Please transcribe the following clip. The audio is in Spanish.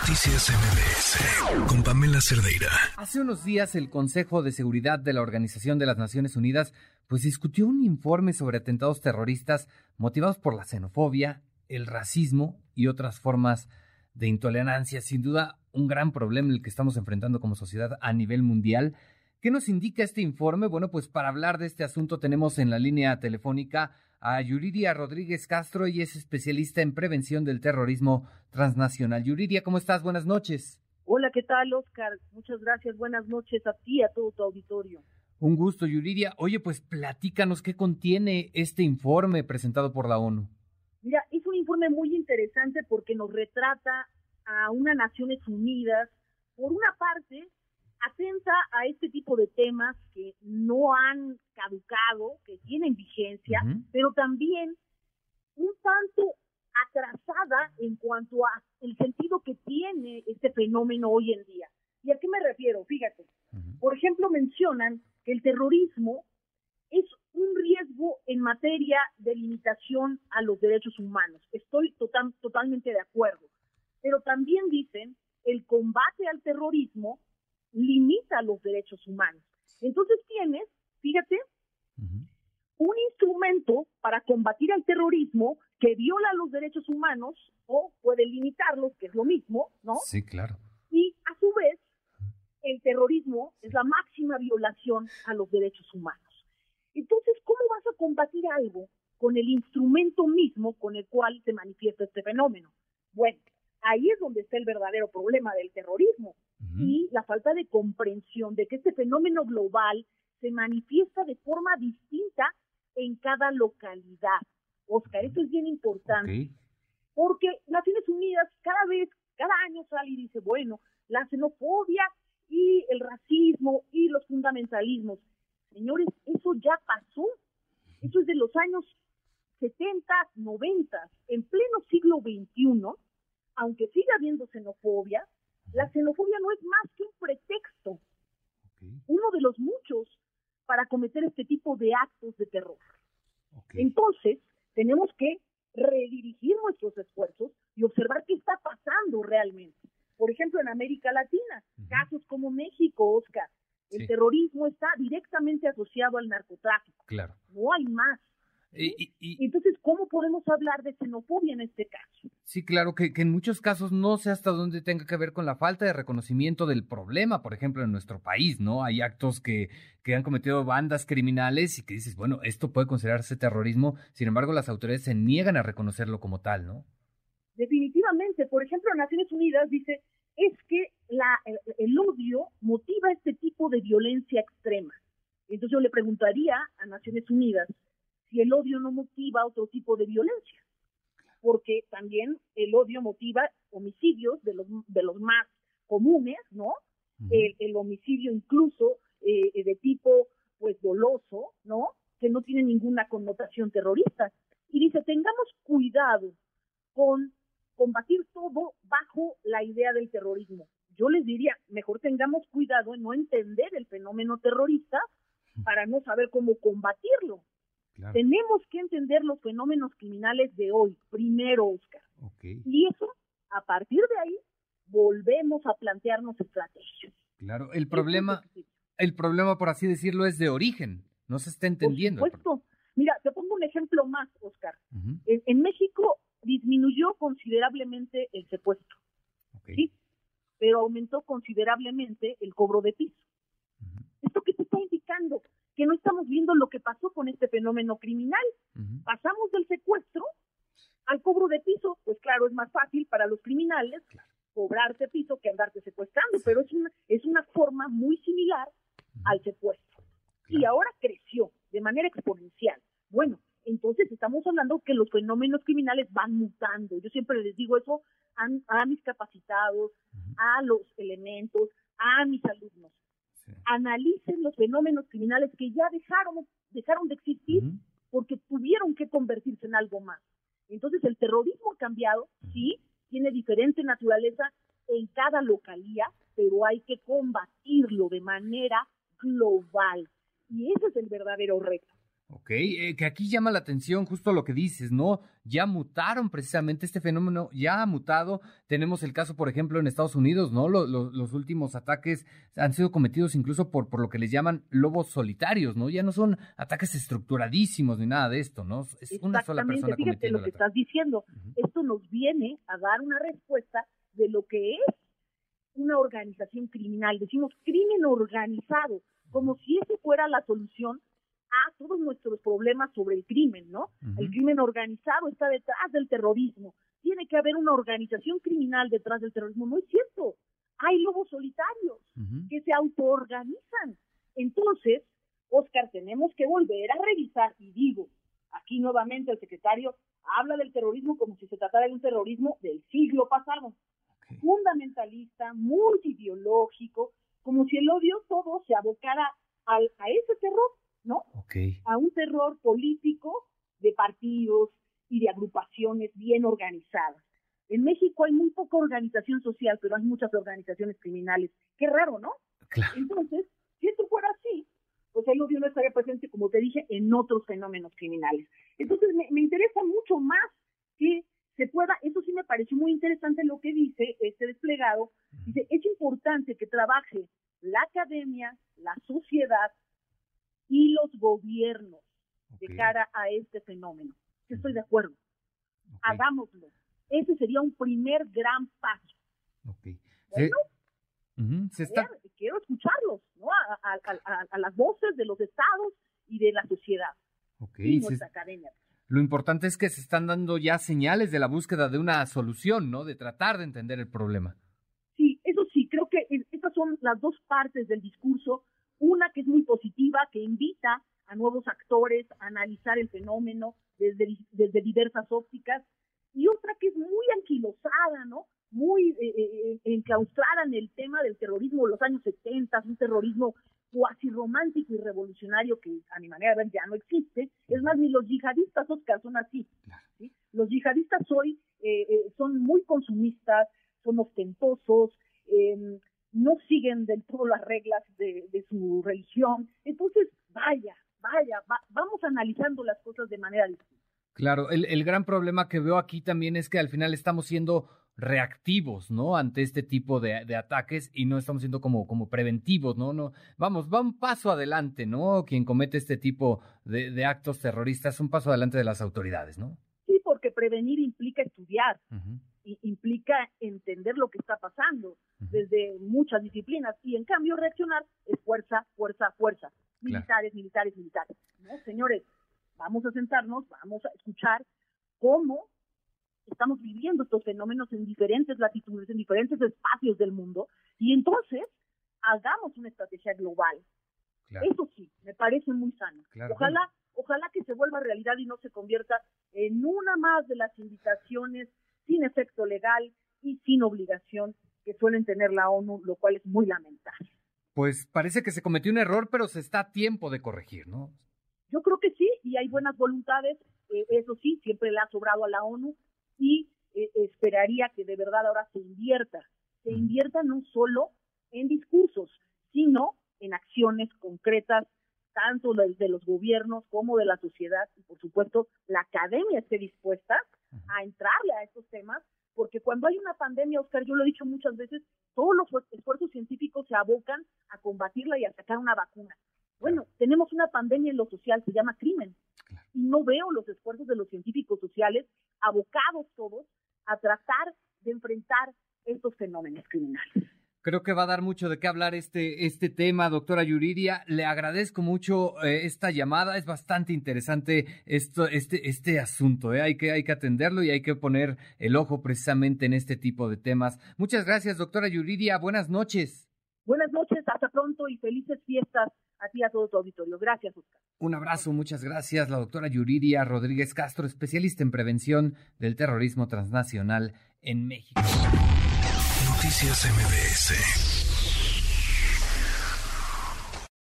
Noticias MBS con Pamela Cerdeira. Hace unos días el Consejo de Seguridad de la Organización de las Naciones Unidas pues discutió un informe sobre atentados terroristas motivados por la xenofobia, el racismo y otras formas de intolerancia. Sin duda, un gran problema el que estamos enfrentando como sociedad a nivel mundial. ¿Qué nos indica este informe? Bueno, pues para hablar de este asunto tenemos en la línea telefónica a Yuridia Rodríguez Castro y es especialista en prevención del terrorismo transnacional. Yuridia, ¿cómo estás? Buenas noches. Hola, ¿qué tal, Oscar? Muchas gracias. Buenas noches a ti y a todo tu auditorio. Un gusto, Yuridia. Oye, pues platícanos qué contiene este informe presentado por la ONU. Mira, es un informe muy interesante porque nos retrata a unas Naciones Unidas, por una parte, atenta a este tipo de temas que no han caducado, que tienen vigencia, pero también un tanto atrasada en cuanto a el sentido que tiene este fenómeno hoy en día. ¿Y a qué me refiero? Fíjate. Por ejemplo, mencionan que el terrorismo es un riesgo en materia de limitación a los derechos humanos. Estoy total, totalmente de acuerdo. Pero también dicen el combate al terrorismo limita los derechos humanos. Entonces tienes, fíjate, un instrumento para combatir el terrorismo que viola los derechos humanos o puede limitarlos, que es lo mismo, ¿no? Sí, claro. Y a su vez, el terrorismo es la máxima violación a los derechos humanos. Entonces, ¿cómo vas a combatir algo con el instrumento mismo con el cual se manifiesta este fenómeno? Bueno, ahí es donde está el verdadero problema del terrorismo y la falta de comprensión de que este fenómeno global se manifiesta de forma distinta en cada localidad. Oscar, eso es bien importante. Porque Naciones Unidas cada vez, cada año sale y dice, bueno, la xenofobia y el racismo y los fundamentalismos. Señores, eso ya pasó. Eso es de los años 70, 90, en pleno siglo XXI, aunque siga habiendo xenofobia, la xenofobia no es más que un pretexto, uno de los muchos para cometer este tipo de actos de terror. Entonces, tenemos que redirigir nuestros esfuerzos y observar qué está pasando realmente. Por ejemplo, en América Latina, casos como México, Oscar, el terrorismo está directamente asociado al narcotráfico. Claro. No hay más. Entonces, ¿cómo podemos hablar de xenofobia en este caso? Sí, claro, que, en muchos casos no sé hasta dónde tenga que ver con la falta de reconocimiento del problema, por ejemplo, en nuestro país, ¿no? Hay actos que, que han cometido bandas criminales y que dices, bueno, esto puede considerarse terrorismo, sin embargo, las autoridades se niegan a reconocerlo como tal, ¿no? Definitivamente, por ejemplo, Naciones Unidas dice, es que la, el odio motiva este tipo de violencia extrema. Entonces yo le preguntaría a Naciones Unidas, si el odio no motiva otro tipo de violencia, porque también el odio motiva homicidios de los, de los más comunes, ¿no? el, homicidio incluso eh, de tipo pues doloso, ¿no? Que no tiene ninguna connotación terrorista. Y dice, tengamos cuidado con combatir todo bajo la idea del terrorismo. Yo les diría, mejor tengamos cuidado en no entender el fenómeno terrorista para no saber cómo combatirlo. Tenemos que entender los fenómenos criminales de hoy, primero, Oscar. Y eso, a partir de ahí, volvemos a plantearnos estrategias. Claro, el problema, el problema, por así decirlo, es de origen. No se está entendiendo. Por supuesto. Mira, te pongo un ejemplo más, Oscar. en, México disminuyó considerablemente el secuestro, ¿sí? Pero aumentó considerablemente el cobro de piso. ¿Esto qué te está indicando? Que no estamos viendo lo que pasó con este fenómeno criminal. Pasamos del secuestro al cobro de piso, pues claro, es más fácil para los criminales cobrarte piso que andarte secuestrando, pero es una, es una forma muy similar al secuestro. Y ahora creció de manera exponencial. Bueno, entonces estamos hablando que los fenómenos criminales van mutando. Yo siempre les digo eso a, a mis capacitados, a los elementos, a mis alumnos analicen los fenómenos criminales que ya dejaron, dejaron de existir porque tuvieron que convertirse en algo más. Entonces el terrorismo ha cambiado, sí, tiene diferente naturaleza en cada localía, pero hay que combatirlo de manera global. Y ese es el verdadero reto. Ok, eh, que aquí llama la atención justo lo que dices, ¿no? Ya mutaron precisamente este fenómeno, ya ha mutado. Tenemos el caso, por ejemplo, en Estados Unidos, ¿no? los últimos ataques han sido cometidos incluso por, por lo que les llaman lobos solitarios, ¿no? Ya no son ataques estructuradísimos ni nada de esto, ¿no? Es una sola persona fíjate lo que estás diciendo. Esto nos viene a dar una respuesta de lo que es una organización criminal. Decimos crimen organizado, como si ese fuera la solución a todos nuestros problemas sobre el crimen, ¿no? El crimen organizado está detrás del terrorismo. Tiene que haber una organización criminal detrás del terrorismo. No es cierto. Hay lobos solitarios que se autoorganizan. Entonces, Oscar, tenemos que volver a revisar, y digo, aquí nuevamente el secretario habla del terrorismo como si se tratara de un terrorismo del siglo pasado, fundamentalista, multiideológico, como si el odio todo se abocara al, a ese terror A un terror político de partidos y de agrupaciones bien organizadas. En México hay muy poca organización social, pero hay muchas organizaciones criminales. Qué raro, ¿no? Entonces, si esto fuera así, pues el odio no estaría presente, como te dije, en otros fenómenos criminales. Entonces, me, me interesa mucho más que se pueda, eso sí me pareció muy interesante lo que dice este desplegado, dice, es importante que trabaje la academia, la sociedad, y los gobiernos de cara a este fenómeno. Yo estoy de acuerdo. Hagámoslo. Ese sería un primer gran paso. Bueno, quiero escucharlos, ¿no? A, las voces de los estados y de la sociedad. Y nuestra academia. Lo importante es que se están dando ya señales de la búsqueda de una solución, ¿no? De tratar de entender el problema. Sí, eso sí, creo que estas son las dos partes del discurso una que es muy positiva, que invita a nuevos actores a analizar el fenómeno desde, desde diversas ópticas, y otra que es muy anquilosada, ¿no? Muy eh, eh, eh, enclaustrada en el tema del terrorismo de los años 70, un terrorismo cuasi romántico y revolucionario que a mi manera de ver ya no existe. Es más, ni los yihadistas, Oscar, son así. Los yihadistas hoy son muy consumistas, son ostentosos, eh, no siguen del todo las reglas de, su religión. Entonces, vaya, vaya, vamos analizando las cosas de manera distinta. Claro, el, el, gran problema que veo aquí también es que al final estamos siendo reactivos, ¿no? Ante este tipo de, de, ataques y no estamos siendo como, como preventivos, ¿no? no Vamos, va un paso adelante, ¿no? Quien comete este tipo de, de actos terroristas, un paso adelante de las autoridades, ¿no? Sí, porque prevenir implica estudiar, implica entender lo que está pasando desde muchas disciplinas y en cambio reaccionar es fuerza, fuerza, fuerza. Militares, militares, militares. ¿no? Señores, vamos a sentarnos, vamos a escuchar cómo estamos viviendo estos fenómenos en diferentes latitudes, en diferentes espacios del mundo y entonces hagamos una estrategia global. Eso sí, me parece muy sano. Ojalá, ojalá que se vuelva realidad y no se convierta en una más de las invitaciones sin efecto legal y sin obligación que suelen tener la ONU, lo cual es muy lamentable. Pues parece que se cometió un error, pero se está a tiempo de corregir, ¿no? Yo creo que sí, y hay buenas voluntades, eh, eso sí, siempre le ha sobrado a la ONU, y eh, esperaría que de verdad ahora se invierta, se invierta no solo en discursos, sino en acciones concretas, tanto de los gobiernos como de la sociedad, y por supuesto la academia esté dispuesta a entrarle a estos temas, porque cuando hay una pandemia, Oscar, yo lo he dicho muchas veces, todos los esfuerzos científicos se abocan a combatirla y a sacar una vacuna. Bueno, tenemos una pandemia en lo social, se llama crimen, y no veo los esfuerzos de los científicos sociales abocados todos a tratar de enfrentar estos fenómenos criminales. Creo que va a dar mucho de qué hablar este, este tema, doctora Yuridia. Le agradezco mucho eh, esta llamada. Es bastante interesante esto, este, este asunto. ¿eh? Hay, que, hay que atenderlo y hay que poner el ojo precisamente en este tipo de temas. Muchas gracias, doctora Yuridia. Buenas noches. Buenas noches, hasta pronto y felices fiestas a ti y a todo tu auditorio. Gracias, Oscar. Un abrazo, muchas gracias. La doctora Yuridia Rodríguez Castro, especialista en prevención del terrorismo transnacional en México. Noticias MBS